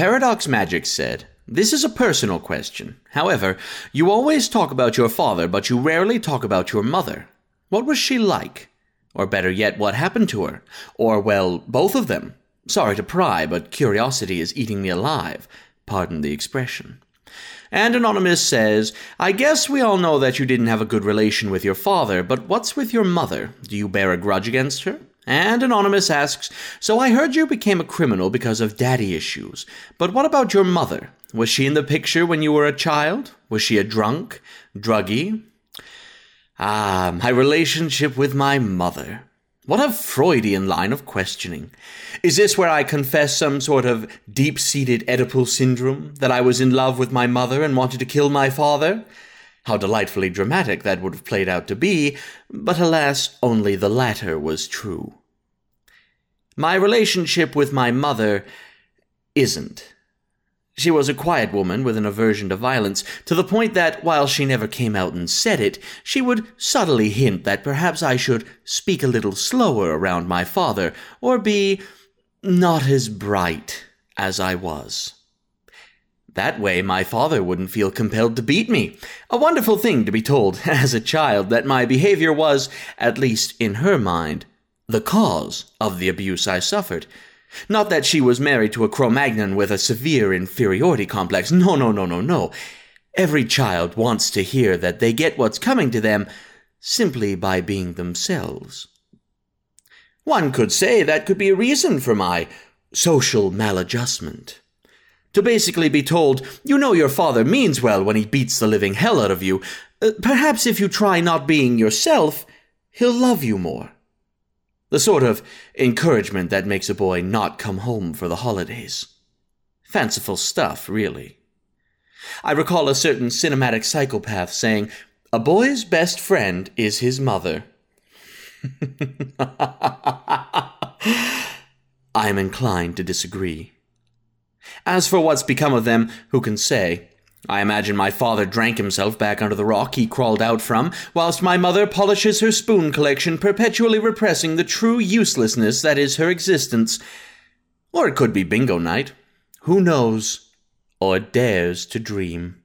Paradox Magic said, This is a personal question. However, you always talk about your father, but you rarely talk about your mother. What was she like? Or better yet, what happened to her? Or, well, both of them. Sorry to pry, but curiosity is eating me alive. Pardon the expression. And Anonymous says, I guess we all know that you didn't have a good relation with your father, but what's with your mother? Do you bear a grudge against her? And Anonymous asks, So I heard you became a criminal because of daddy issues. But what about your mother? Was she in the picture when you were a child? Was she a drunk? Druggy? Ah, my relationship with my mother. What a Freudian line of questioning. Is this where I confess some sort of deep seated Oedipal syndrome, that I was in love with my mother and wanted to kill my father? How delightfully dramatic that would have played out to be, but alas, only the latter was true. My relationship with my mother isn't. She was a quiet woman with an aversion to violence, to the point that, while she never came out and said it, she would subtly hint that perhaps I should speak a little slower around my father, or be not as bright as I was. That way, my father wouldn't feel compelled to beat me. A wonderful thing to be told, as a child, that my behavior was, at least in her mind, the cause of the abuse I suffered. Not that she was married to a Cro Magnon with a severe inferiority complex. No, no, no, no, no. Every child wants to hear that they get what's coming to them simply by being themselves. One could say that could be a reason for my social maladjustment. To basically be told, you know your father means well when he beats the living hell out of you. Uh, perhaps if you try not being yourself, he'll love you more. The sort of encouragement that makes a boy not come home for the holidays. Fanciful stuff, really. I recall a certain cinematic psychopath saying, A boy's best friend is his mother. I am inclined to disagree. As for what's become of them, who can say? I imagine my father drank himself back under the rock he crawled out from, whilst my mother polishes her spoon collection, perpetually repressing the true uselessness that is her existence. Or it could be bingo night. Who knows? Or dares to dream.